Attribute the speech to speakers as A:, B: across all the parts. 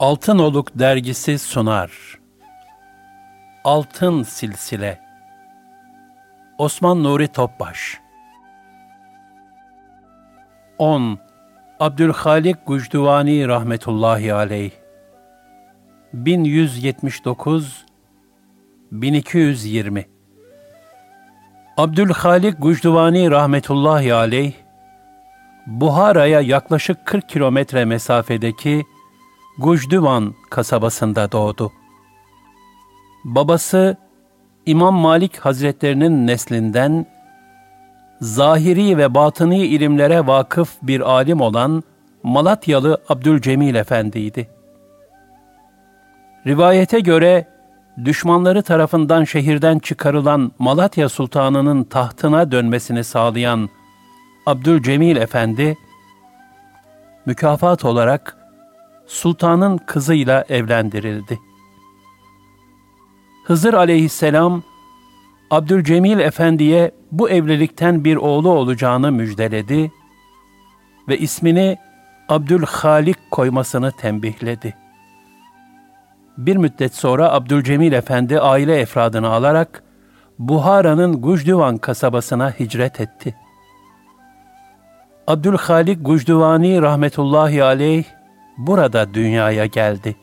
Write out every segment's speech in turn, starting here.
A: Altın Oluk dergisi sunar. Altın Silsile Osman Nuri Topbaş 10. Abdülhalik Gucduvani rahmetullahi aleyh 1179 1220 Abdülhalik Gucduvani rahmetullahi aleyh Buhara'ya yaklaşık 40 kilometre mesafedeki Gucduvan kasabasında doğdu. Babası İmam Malik Hazretlerinin neslinden zahiri ve batıni ilimlere vakıf bir alim olan Malatyalı Abdülcemil Efendi'ydi. Rivayete göre düşmanları tarafından şehirden çıkarılan Malatya Sultanı'nın tahtına dönmesini sağlayan Abdülcemil Efendi, mükafat olarak sultanın kızıyla evlendirildi. Hızır aleyhisselam, Abdülcemil Efendi'ye bu evlilikten bir oğlu olacağını müjdeledi ve ismini Abdülhalik koymasını tembihledi. Bir müddet sonra Abdülcemil Efendi aile efradını alarak Buhara'nın Gucduvan kasabasına hicret etti. Abdülhalik Gucduvani rahmetullahi aleyh burada dünyaya geldi.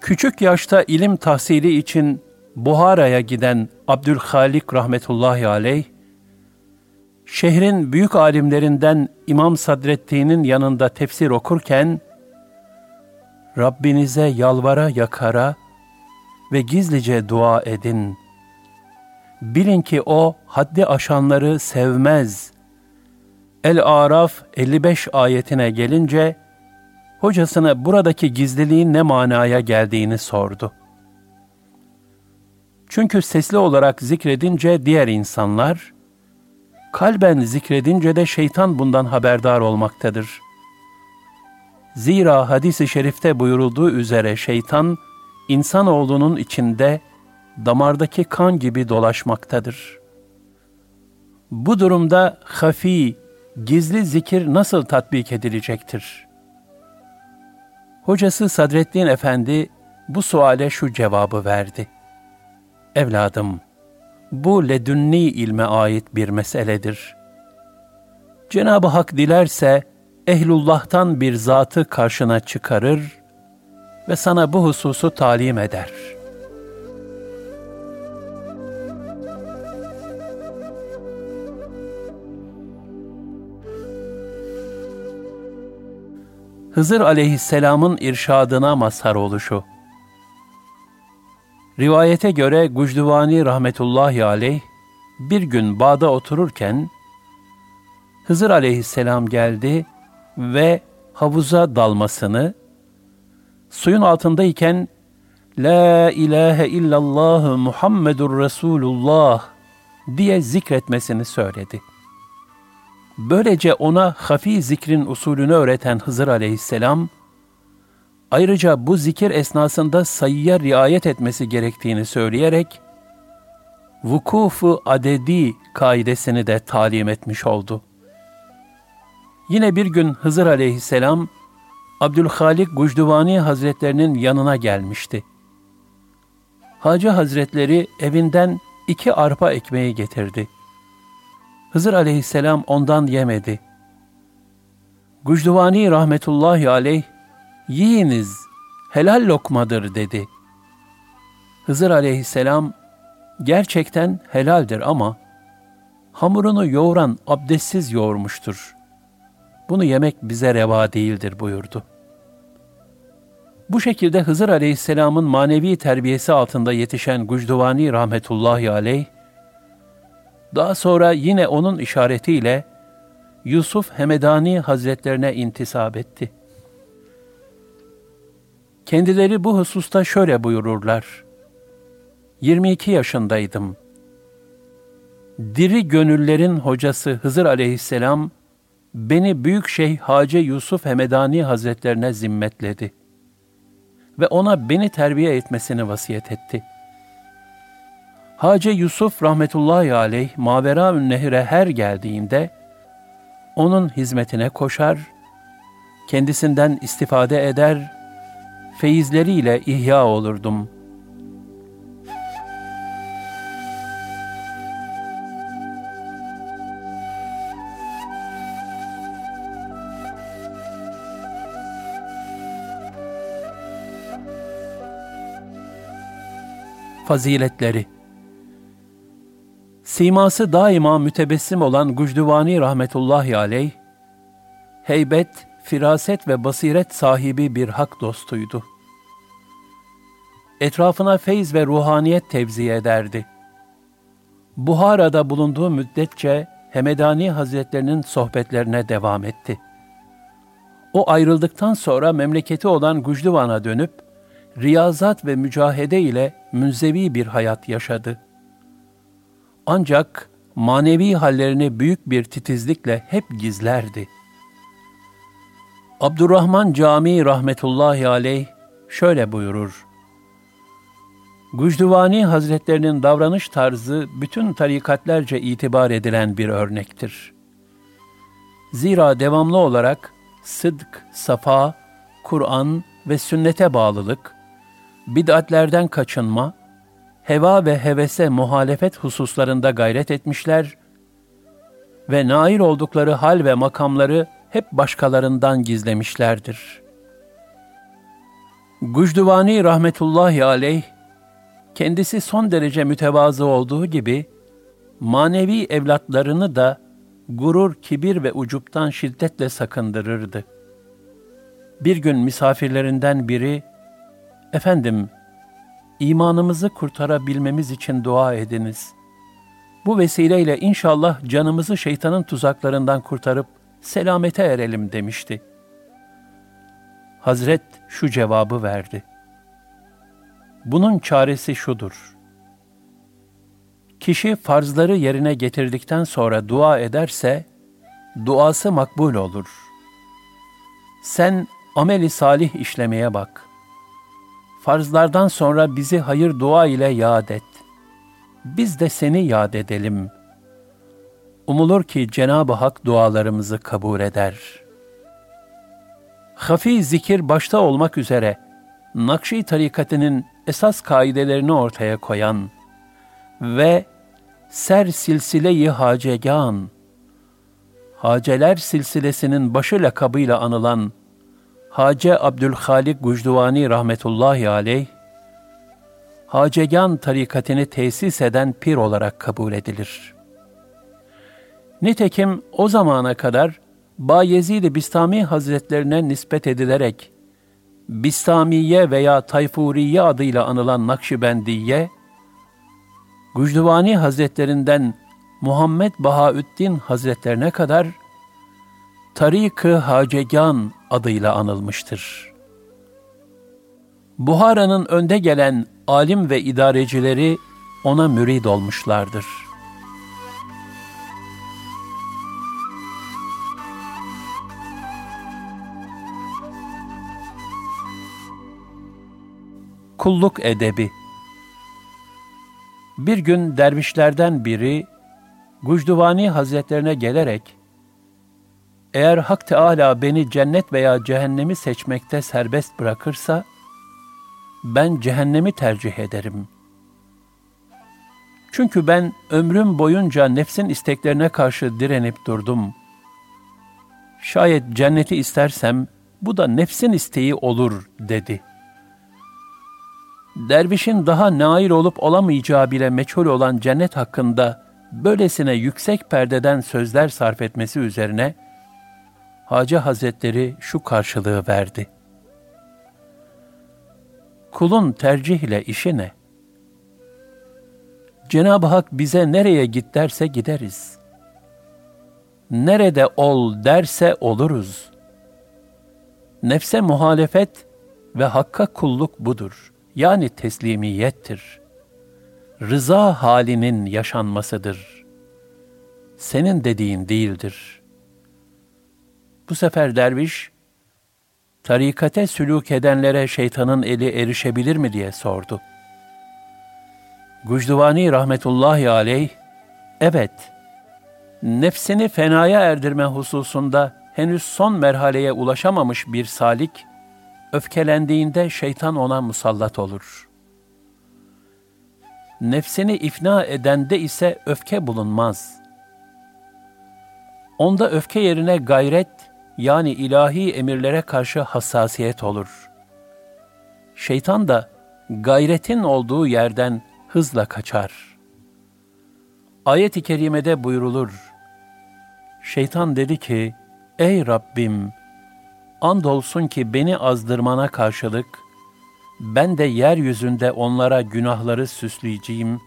A: Küçük yaşta ilim tahsili için Buhara'ya giden Abdülhalik rahmetullahi aleyh, şehrin büyük alimlerinden İmam Sadrettin'in yanında tefsir okurken, Rabbinize yalvara yakara ve gizlice dua edin. Bilin ki O haddi aşanları sevmez. El-Araf 55 ayetine gelince, hocasına buradaki gizliliğin ne manaya geldiğini sordu. Çünkü sesli olarak zikredince diğer insanlar, kalben zikredince de şeytan bundan haberdar olmaktadır. Zira hadis-i şerifte buyurulduğu üzere şeytan, insanoğlunun içinde damardaki kan gibi dolaşmaktadır. Bu durumda hafi, gizli zikir nasıl tatbik edilecektir? Hocası Sadreddin Efendi bu suale şu cevabı verdi. Evladım, bu ledünni ilme ait bir meseledir. Cenab-ı Hak dilerse ehlullah'tan bir zatı karşına çıkarır ve sana bu hususu talim eder.'' Hızır aleyhisselamın irşadına mazhar oluşu. Rivayete göre Gucduvani rahmetullahi aleyh bir gün bağda otururken Hızır aleyhisselam geldi ve havuza dalmasını, suyun altındayken La ilahe illallah Muhammedur Resulullah diye zikretmesini söyledi.'' Böylece ona hafi zikrin usulünü öğreten Hızır aleyhisselam, ayrıca bu zikir esnasında sayıya riayet etmesi gerektiğini söyleyerek, vukufu adedi kaidesini de talim etmiş oldu. Yine bir gün Hızır aleyhisselam, Abdülhalik Gucduvani Hazretlerinin yanına gelmişti. Hacı Hazretleri evinden iki arpa ekmeği getirdi. Hızır aleyhisselam ondan yemedi. Gucduvani rahmetullahi aleyh, yiyiniz, helal lokmadır dedi. Hızır aleyhisselam, gerçekten helaldir ama hamurunu yoğuran abdestsiz yoğurmuştur. Bunu yemek bize reva değildir buyurdu. Bu şekilde Hızır Aleyhisselam'ın manevi terbiyesi altında yetişen Gucduvani rahmetullahi aleyh, daha sonra yine onun işaretiyle Yusuf Hemedani Hazretlerine intisap etti. Kendileri bu hususta şöyle buyururlar. 22 yaşındaydım. Diri gönüllerin hocası Hızır aleyhisselam, beni Büyük Şeyh Hace Yusuf Hemedani Hazretlerine zimmetledi ve ona beni terbiye etmesini vasiyet etti. Hace Yusuf rahmetullahi aleyh Mavera Nehir'e her geldiğinde onun hizmetine koşar, kendisinden istifade eder, feyizleriyle ihya olurdum. Faziletleri Siması daima mütebessim olan Gucduvani rahmetullahi aleyh, heybet, firaset ve basiret sahibi bir hak dostuydu. Etrafına feyz ve ruhaniyet tevzi ederdi. Buhara'da bulunduğu müddetçe Hemedani Hazretlerinin sohbetlerine devam etti. O ayrıldıktan sonra memleketi olan Gucduvan'a dönüp, riyazat ve mücahede ile münzevi bir hayat yaşadı. Ancak manevi hallerini büyük bir titizlikle hep gizlerdi. Abdurrahman Camii rahmetullahi aleyh şöyle buyurur. Gucduvani Hazretlerinin davranış tarzı bütün tarikatlerce itibar edilen bir örnektir. Zira devamlı olarak sıdk, safa, Kur'an ve sünnete bağlılık, bid'atlerden kaçınma, heva ve hevese muhalefet hususlarında gayret etmişler ve nail oldukları hal ve makamları hep başkalarından gizlemişlerdir. Gucduvani rahmetullahi aleyh, kendisi son derece mütevazı olduğu gibi, manevi evlatlarını da gurur, kibir ve ucuptan şiddetle sakındırırdı. Bir gün misafirlerinden biri, Efendim, imanımızı kurtarabilmemiz için dua ediniz. Bu vesileyle inşallah canımızı şeytanın tuzaklarından kurtarıp selamete erelim demişti. Hazret şu cevabı verdi. Bunun çaresi şudur. Kişi farzları yerine getirdikten sonra dua ederse, duası makbul olur. Sen ameli salih işlemeye bak. Farzlardan sonra bizi hayır dua ile yad et. Biz de seni yad edelim. Umulur ki Cenab-ı Hak dualarımızı kabul eder. Hafi zikir başta olmak üzere Nakşi tarikatının esas kaidelerini ortaya koyan ve ser silsile-i hacegan, Haceler silsilesinin başı lakabıyla anılan Hace Abdülhalik Gucduvani rahmetullahi aleyh, Hacegan tarikatını tesis eden pir olarak kabul edilir. Nitekim o zamana kadar Bayezid-i Bistami Hazretlerine nispet edilerek Bistamiye veya Tayfuriye adıyla anılan Nakşibendiye, Gucduvani Hazretlerinden Muhammed Bahaüddin Hazretlerine kadar Tarik-ı Hacegan adıyla anılmıştır. Buhara'nın önde gelen alim ve idarecileri ona mürid olmuşlardır. Kulluk edebi Bir gün dervişlerden biri Gucduvani Hazretlerine gelerek eğer Hak Teala beni cennet veya cehennemi seçmekte serbest bırakırsa, ben cehennemi tercih ederim. Çünkü ben ömrüm boyunca nefsin isteklerine karşı direnip durdum. Şayet cenneti istersem, bu da nefsin isteği olur, dedi. Dervişin daha nail olup olamayacağı bile meçhul olan cennet hakkında böylesine yüksek perdeden sözler sarf etmesi üzerine Hacı Hazretleri şu karşılığı verdi. Kulun tercihle işi ne? Cenab-ı Hak bize nereye git derse gideriz. Nerede ol derse oluruz. Nefse muhalefet ve hakka kulluk budur. Yani teslimiyettir. Rıza halinin yaşanmasıdır. Senin dediğin değildir. Bu sefer derviş, tarikate sülük edenlere şeytanın eli erişebilir mi diye sordu. Gucduvani rahmetullahi aleyh, evet, nefsini fenaya erdirme hususunda henüz son merhaleye ulaşamamış bir salik, öfkelendiğinde şeytan ona musallat olur. Nefsini ifna edende ise öfke bulunmaz. Onda öfke yerine gayret yani ilahi emirlere karşı hassasiyet olur. Şeytan da gayretin olduğu yerden hızla kaçar. Ayet-i kerimede buyrulur. Şeytan dedi ki, Ey Rabbim! Andolsun ki beni azdırmana karşılık, ben de yeryüzünde onlara günahları süsleyeceğim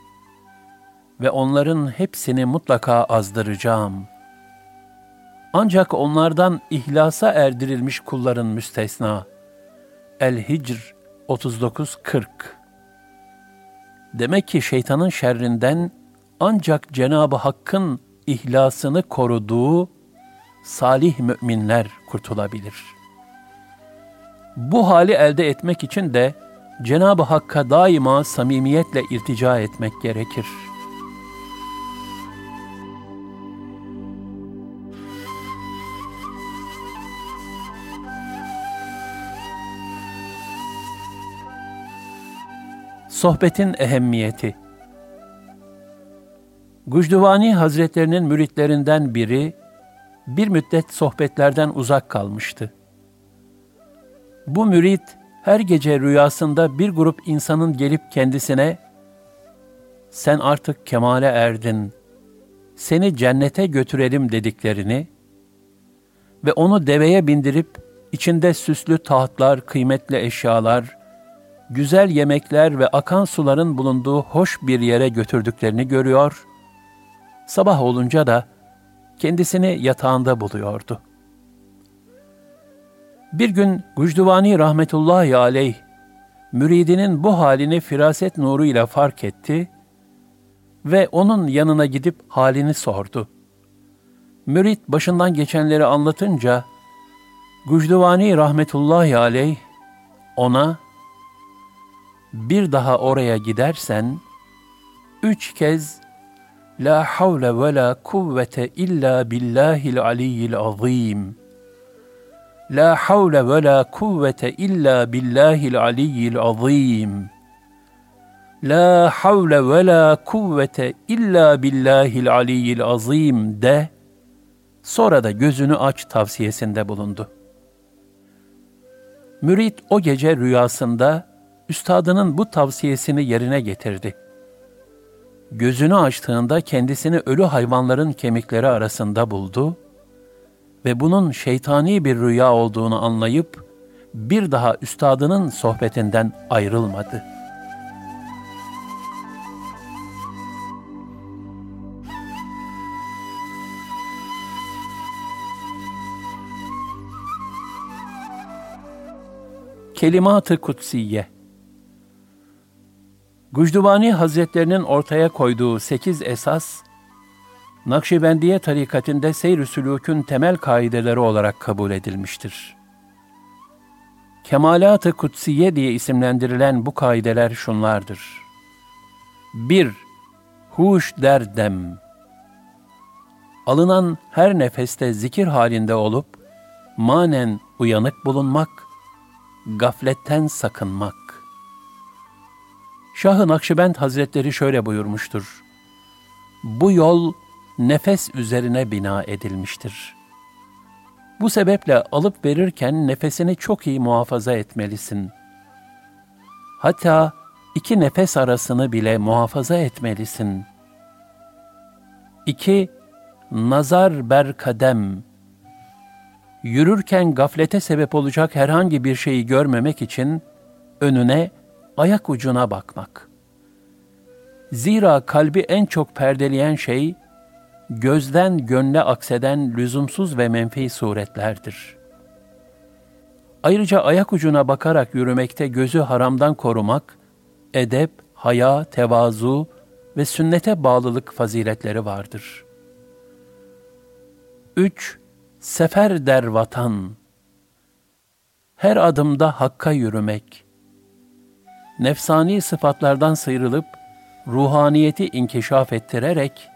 A: ve onların hepsini mutlaka azdıracağım. Ancak onlardan ihlasa erdirilmiş kulların müstesna. El-Hicr 39-40 Demek ki şeytanın şerrinden ancak Cenab-ı Hakk'ın ihlasını koruduğu salih müminler kurtulabilir. Bu hali elde etmek için de Cenab-ı Hakk'a daima samimiyetle irtica etmek gerekir. Sohbetin ehemmiyeti Gucduvani Hazretlerinin müritlerinden biri bir müddet sohbetlerden uzak kalmıştı. Bu mürit her gece rüyasında bir grup insanın gelip kendisine sen artık kemale erdin, seni cennete götürelim dediklerini ve onu deveye bindirip içinde süslü tahtlar, kıymetli eşyalar, güzel yemekler ve akan suların bulunduğu hoş bir yere götürdüklerini görüyor, sabah olunca da kendisini yatağında buluyordu. Bir gün Gucduvani rahmetullahi aleyh, müridinin bu halini firaset nuruyla fark etti ve onun yanına gidip halini sordu. Mürid başından geçenleri anlatınca, Gucduvani rahmetullahi aleyh ona, bir daha oraya gidersen, üç kez La havle ve la kuvvete illa billahil aliyyil azim. La havle ve la kuvvete illa billahil aliyyil azim. La havle ve la kuvvete illa billahil aliyyil azim de, sonra da gözünü aç tavsiyesinde bulundu. Mürit o gece rüyasında üstadının bu tavsiyesini yerine getirdi.'' Gözünü açtığında kendisini ölü hayvanların kemikleri arasında buldu ve bunun şeytani bir rüya olduğunu anlayıp bir daha üstadının sohbetinden ayrılmadı. Kelimat-ı Kutsiye Gucdubani Hazretlerinin ortaya koyduğu sekiz esas, Nakşibendiye tarikatinde seyr-i sülûkün temel kaideleri olarak kabul edilmiştir. Kemalat-ı Kutsiye diye isimlendirilen bu kaideler şunlardır. 1. Huş derdem Alınan her nefeste zikir halinde olup, manen uyanık bulunmak, gafletten sakınmak. Şah-ı Nakşibend Hazretleri şöyle buyurmuştur. Bu yol nefes üzerine bina edilmiştir. Bu sebeple alıp verirken nefesini çok iyi muhafaza etmelisin. Hatta iki nefes arasını bile muhafaza etmelisin. 2. Nazar ber kadem. Yürürken gaflete sebep olacak herhangi bir şeyi görmemek için önüne, ayak ucuna bakmak. Zira kalbi en çok perdeleyen şey, gözden gönle akseden lüzumsuz ve menfi suretlerdir. Ayrıca ayak ucuna bakarak yürümekte gözü haramdan korumak, edep, haya, tevazu ve sünnete bağlılık faziletleri vardır. 3. Sefer der vatan. Her adımda hakka yürümek. Nefsani sıfatlardan sıyrılıp ruhaniyeti inkişaf ettirerek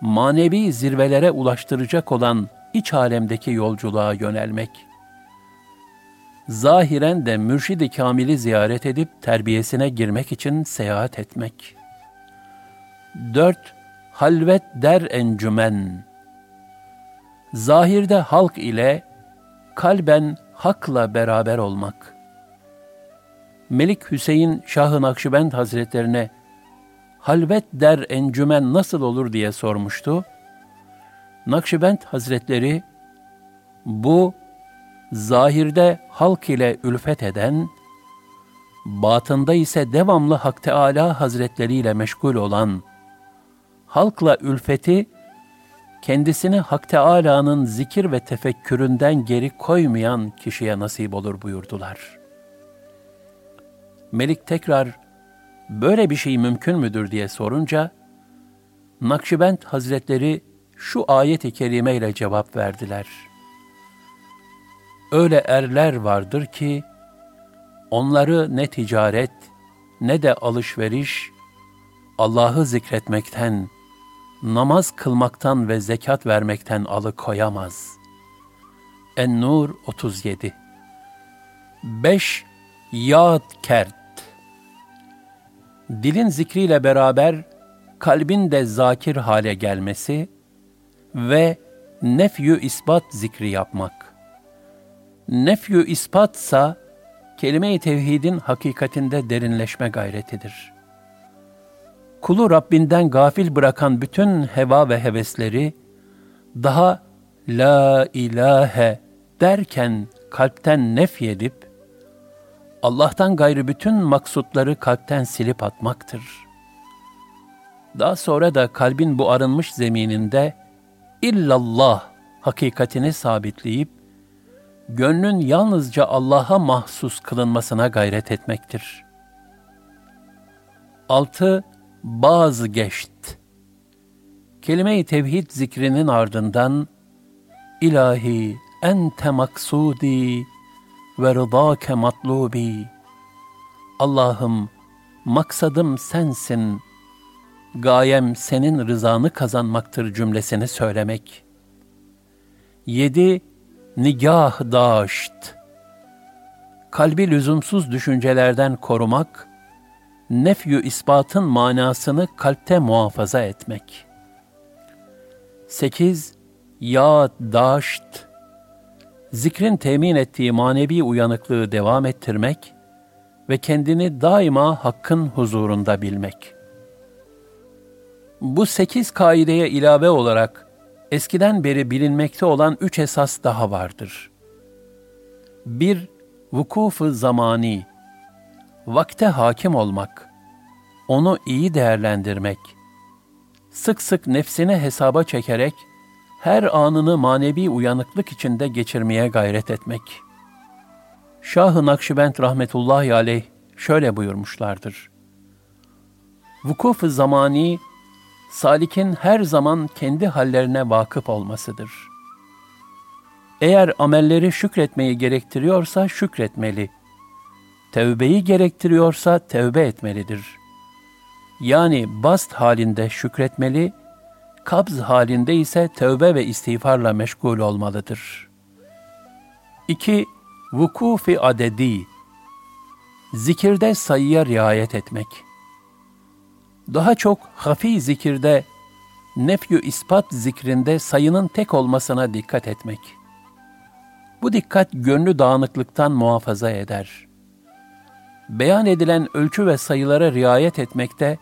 A: manevi zirvelere ulaştıracak olan iç alemdeki yolculuğa yönelmek. Zahiren de mürşidi kamili ziyaret edip terbiyesine girmek için seyahat etmek. 4. Halvet der encümen. Zahirde halk ile, kalben hakla beraber olmak. Melik Hüseyin Şah-ı Nakşibend Hazretlerine halvet der encümen nasıl olur diye sormuştu. Nakşibend Hazretleri, bu zahirde halk ile ülfet eden, batında ise devamlı Hak Teâlâ Hazretleri ile meşgul olan, halkla ülfeti, kendisini Hak Teâlâ'nın zikir ve tefekküründen geri koymayan kişiye nasip olur buyurdular. Melik tekrar, böyle bir şey mümkün müdür diye sorunca, Nakşibend Hazretleri şu ayet-i kerime ile cevap verdiler. Öyle erler vardır ki, onları ne ticaret, ne de alışveriş, Allah'ı zikretmekten, namaz kılmaktan ve zekat vermekten alıkoyamaz. En-Nur 37 5. Yad kert dilin zikriyle beraber kalbin de zakir hale gelmesi ve nefyü ispat zikri yapmak. Nefyü ispatsa kelime-i tevhidin hakikatinde derinleşme gayretidir. Kulu Rabbinden gafil bırakan bütün heva ve hevesleri daha la ilahe derken kalpten nefyedip Allah'tan gayrı bütün maksutları kalpten silip atmaktır. Daha sonra da kalbin bu arınmış zemininde illallah hakikatini sabitleyip, gönlün yalnızca Allah'a mahsus kılınmasına gayret etmektir. 6. Bazı geçt Kelime-i tevhid zikrinin ardından İlahi ente maksudi ve rıdâke matlubi. Allah'ım maksadım sensin, gayem senin rızanı kazanmaktır cümlesini söylemek. 7. Nigah daşt Kalbi lüzumsuz düşüncelerden korumak, nefyü ispatın manasını kalpte muhafaza etmek. 8. Yad daşt zikrin temin ettiği manevi uyanıklığı devam ettirmek ve kendini daima Hakk'ın huzurunda bilmek. Bu sekiz kaideye ilave olarak eskiden beri bilinmekte olan üç esas daha vardır. Bir, vukufu zamani, vakte hakim olmak, onu iyi değerlendirmek, sık sık nefsini hesaba çekerek her anını manevi uyanıklık içinde geçirmeye gayret etmek. Şah-ı Nakşibend rahmetullahi aleyh şöyle buyurmuşlardır. Vukuf-ı zamani, salikin her zaman kendi hallerine vakıf olmasıdır. Eğer amelleri şükretmeyi gerektiriyorsa şükretmeli. Tevbeyi gerektiriyorsa tevbe etmelidir. Yani bast halinde şükretmeli, kabz halinde ise tövbe ve istiğfarla meşgul olmalıdır. 2. Vukufi adedi Zikirde sayıya riayet etmek. Daha çok hafi zikirde, nefyü ispat zikrinde sayının tek olmasına dikkat etmek. Bu dikkat gönlü dağınıklıktan muhafaza eder. Beyan edilen ölçü ve sayılara riayet etmekte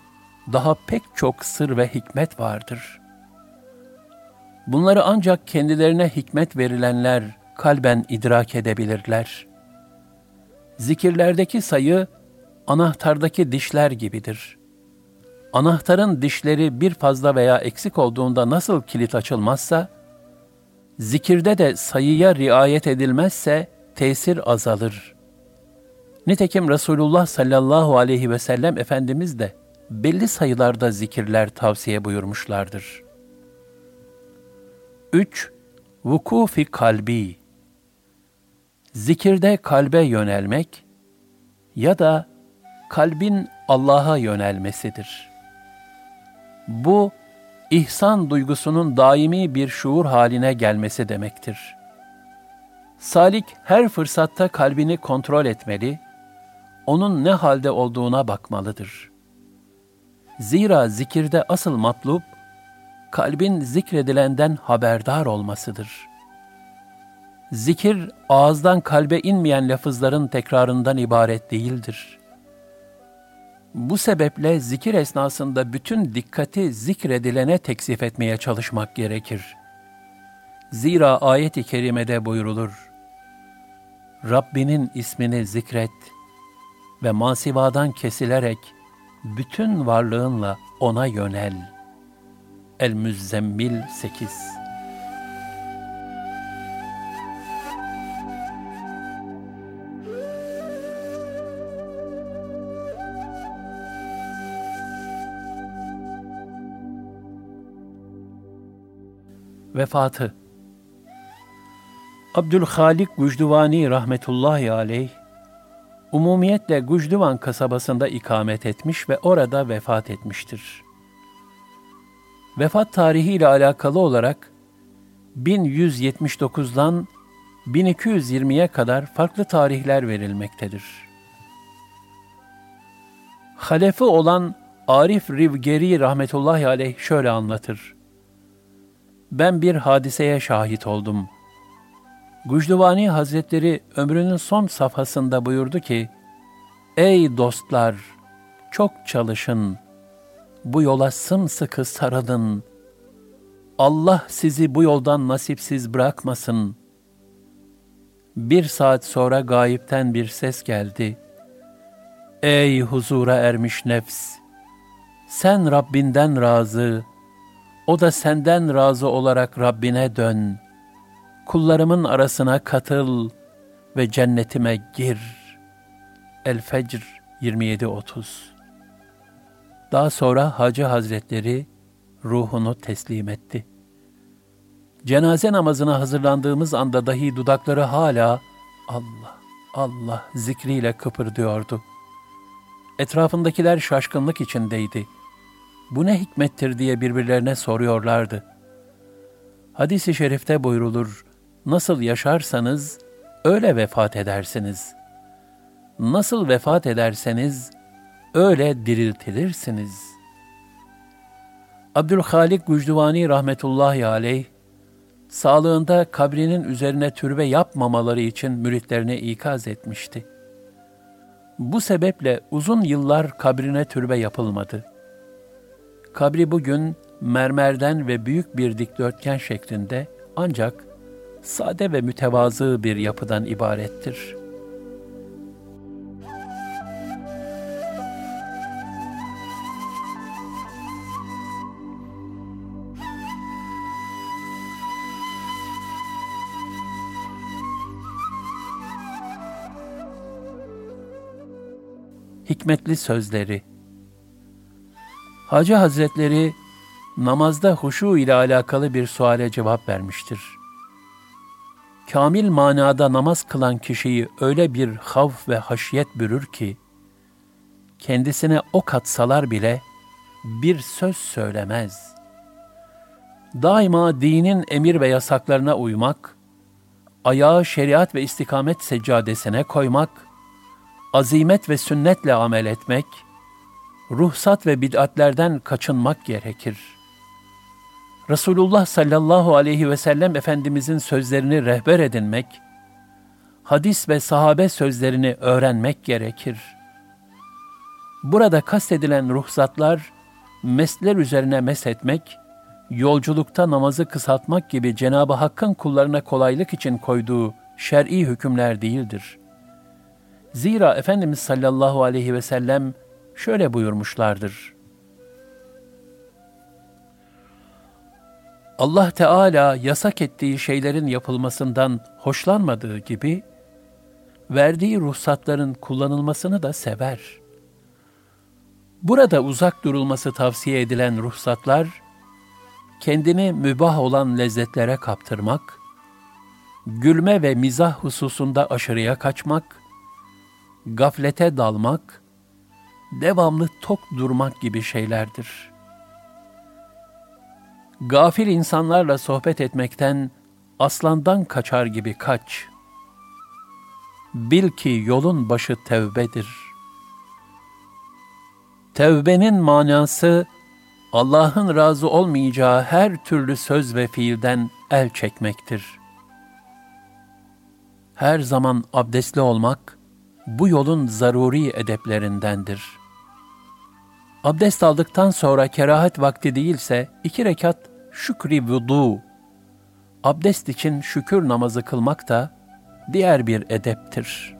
A: daha pek çok sır ve hikmet vardır.'' Bunları ancak kendilerine hikmet verilenler kalben idrak edebilirler. Zikirlerdeki sayı anahtardaki dişler gibidir. Anahtarın dişleri bir fazla veya eksik olduğunda nasıl kilit açılmazsa, zikirde de sayıya riayet edilmezse tesir azalır. Nitekim Resulullah sallallahu aleyhi ve sellem Efendimiz de belli sayılarda zikirler tavsiye buyurmuşlardır. 3. Vukufi kalbi Zikirde kalbe yönelmek ya da kalbin Allah'a yönelmesidir. Bu, ihsan duygusunun daimi bir şuur haline gelmesi demektir. Salik her fırsatta kalbini kontrol etmeli, onun ne halde olduğuna bakmalıdır. Zira zikirde asıl matlub, kalbin zikredilenden haberdar olmasıdır. Zikir, ağızdan kalbe inmeyen lafızların tekrarından ibaret değildir. Bu sebeple zikir esnasında bütün dikkati zikredilene teksif etmeye çalışmak gerekir. Zira ayet-i kerimede buyurulur, Rabbinin ismini zikret ve masivadan kesilerek bütün varlığınla ona yönel. El-Müzzemmil 8 Vefatı Abdülhalik Gucduvani rahmetullahi aleyh, umumiyetle Gucduvan kasabasında ikamet etmiş ve orada vefat etmiştir. Vefat tarihi ile alakalı olarak 1179'dan 1220'ye kadar farklı tarihler verilmektedir. Halefi olan Arif Rivgeri rahmetullahi aleyh şöyle anlatır ben bir hadiseye şahit oldum. Gucduvani Hazretleri ömrünün son safhasında buyurdu ki, Ey dostlar! Çok çalışın. Bu yola sımsıkı sarılın. Allah sizi bu yoldan nasipsiz bırakmasın. Bir saat sonra gayipten bir ses geldi. Ey huzura ermiş nefs! Sen Rabbinden razı, o da senden razı olarak Rabbine dön. Kullarımın arasına katıl ve cennetime gir. El-Fecr 27-30 Daha sonra Hacı Hazretleri ruhunu teslim etti. Cenaze namazına hazırlandığımız anda dahi dudakları hala Allah, Allah zikriyle kıpırdıyordu. Etrafındakiler şaşkınlık içindeydi.'' bu ne hikmettir diye birbirlerine soruyorlardı. Hadis-i şerifte buyrulur, nasıl yaşarsanız öyle vefat edersiniz. Nasıl vefat ederseniz öyle diriltilirsiniz. Abdülhalik Gücduvani rahmetullahi aleyh, sağlığında kabrinin üzerine türbe yapmamaları için müritlerine ikaz etmişti. Bu sebeple uzun yıllar kabrine türbe yapılmadı. Kabri bugün mermerden ve büyük bir dikdörtgen şeklinde ancak sade ve mütevazı bir yapıdan ibarettir. Hikmetli sözleri Hacı Hazretleri namazda huşu ile alakalı bir suale cevap vermiştir. Kamil manada namaz kılan kişiyi öyle bir havf ve haşiyet bürür ki, kendisine ok atsalar bile bir söz söylemez. Daima dinin emir ve yasaklarına uymak, ayağı şeriat ve istikamet seccadesine koymak, azimet ve sünnetle amel etmek.'' ruhsat ve bid'atlerden kaçınmak gerekir. Resulullah sallallahu aleyhi ve sellem Efendimizin sözlerini rehber edinmek, hadis ve sahabe sözlerini öğrenmek gerekir. Burada kastedilen ruhsatlar, mesler üzerine meshetmek, yolculukta namazı kısaltmak gibi Cenab-ı Hakk'ın kullarına kolaylık için koyduğu şer'i hükümler değildir. Zira Efendimiz sallallahu aleyhi ve sellem şöyle buyurmuşlardır. Allah Teala yasak ettiği şeylerin yapılmasından hoşlanmadığı gibi, verdiği ruhsatların kullanılmasını da sever. Burada uzak durulması tavsiye edilen ruhsatlar, kendini mübah olan lezzetlere kaptırmak, gülme ve mizah hususunda aşırıya kaçmak, gaflete dalmak, devamlı tok durmak gibi şeylerdir. Gafil insanlarla sohbet etmekten aslandan kaçar gibi kaç. Bil ki yolun başı tevbedir. Tevbenin manası Allah'ın razı olmayacağı her türlü söz ve fiilden el çekmektir. Her zaman abdestli olmak bu yolun zaruri edeplerindendir. Abdest aldıktan sonra kerahat vakti değilse iki rekat şükri vudu, abdest için şükür namazı kılmak da diğer bir edeptir.''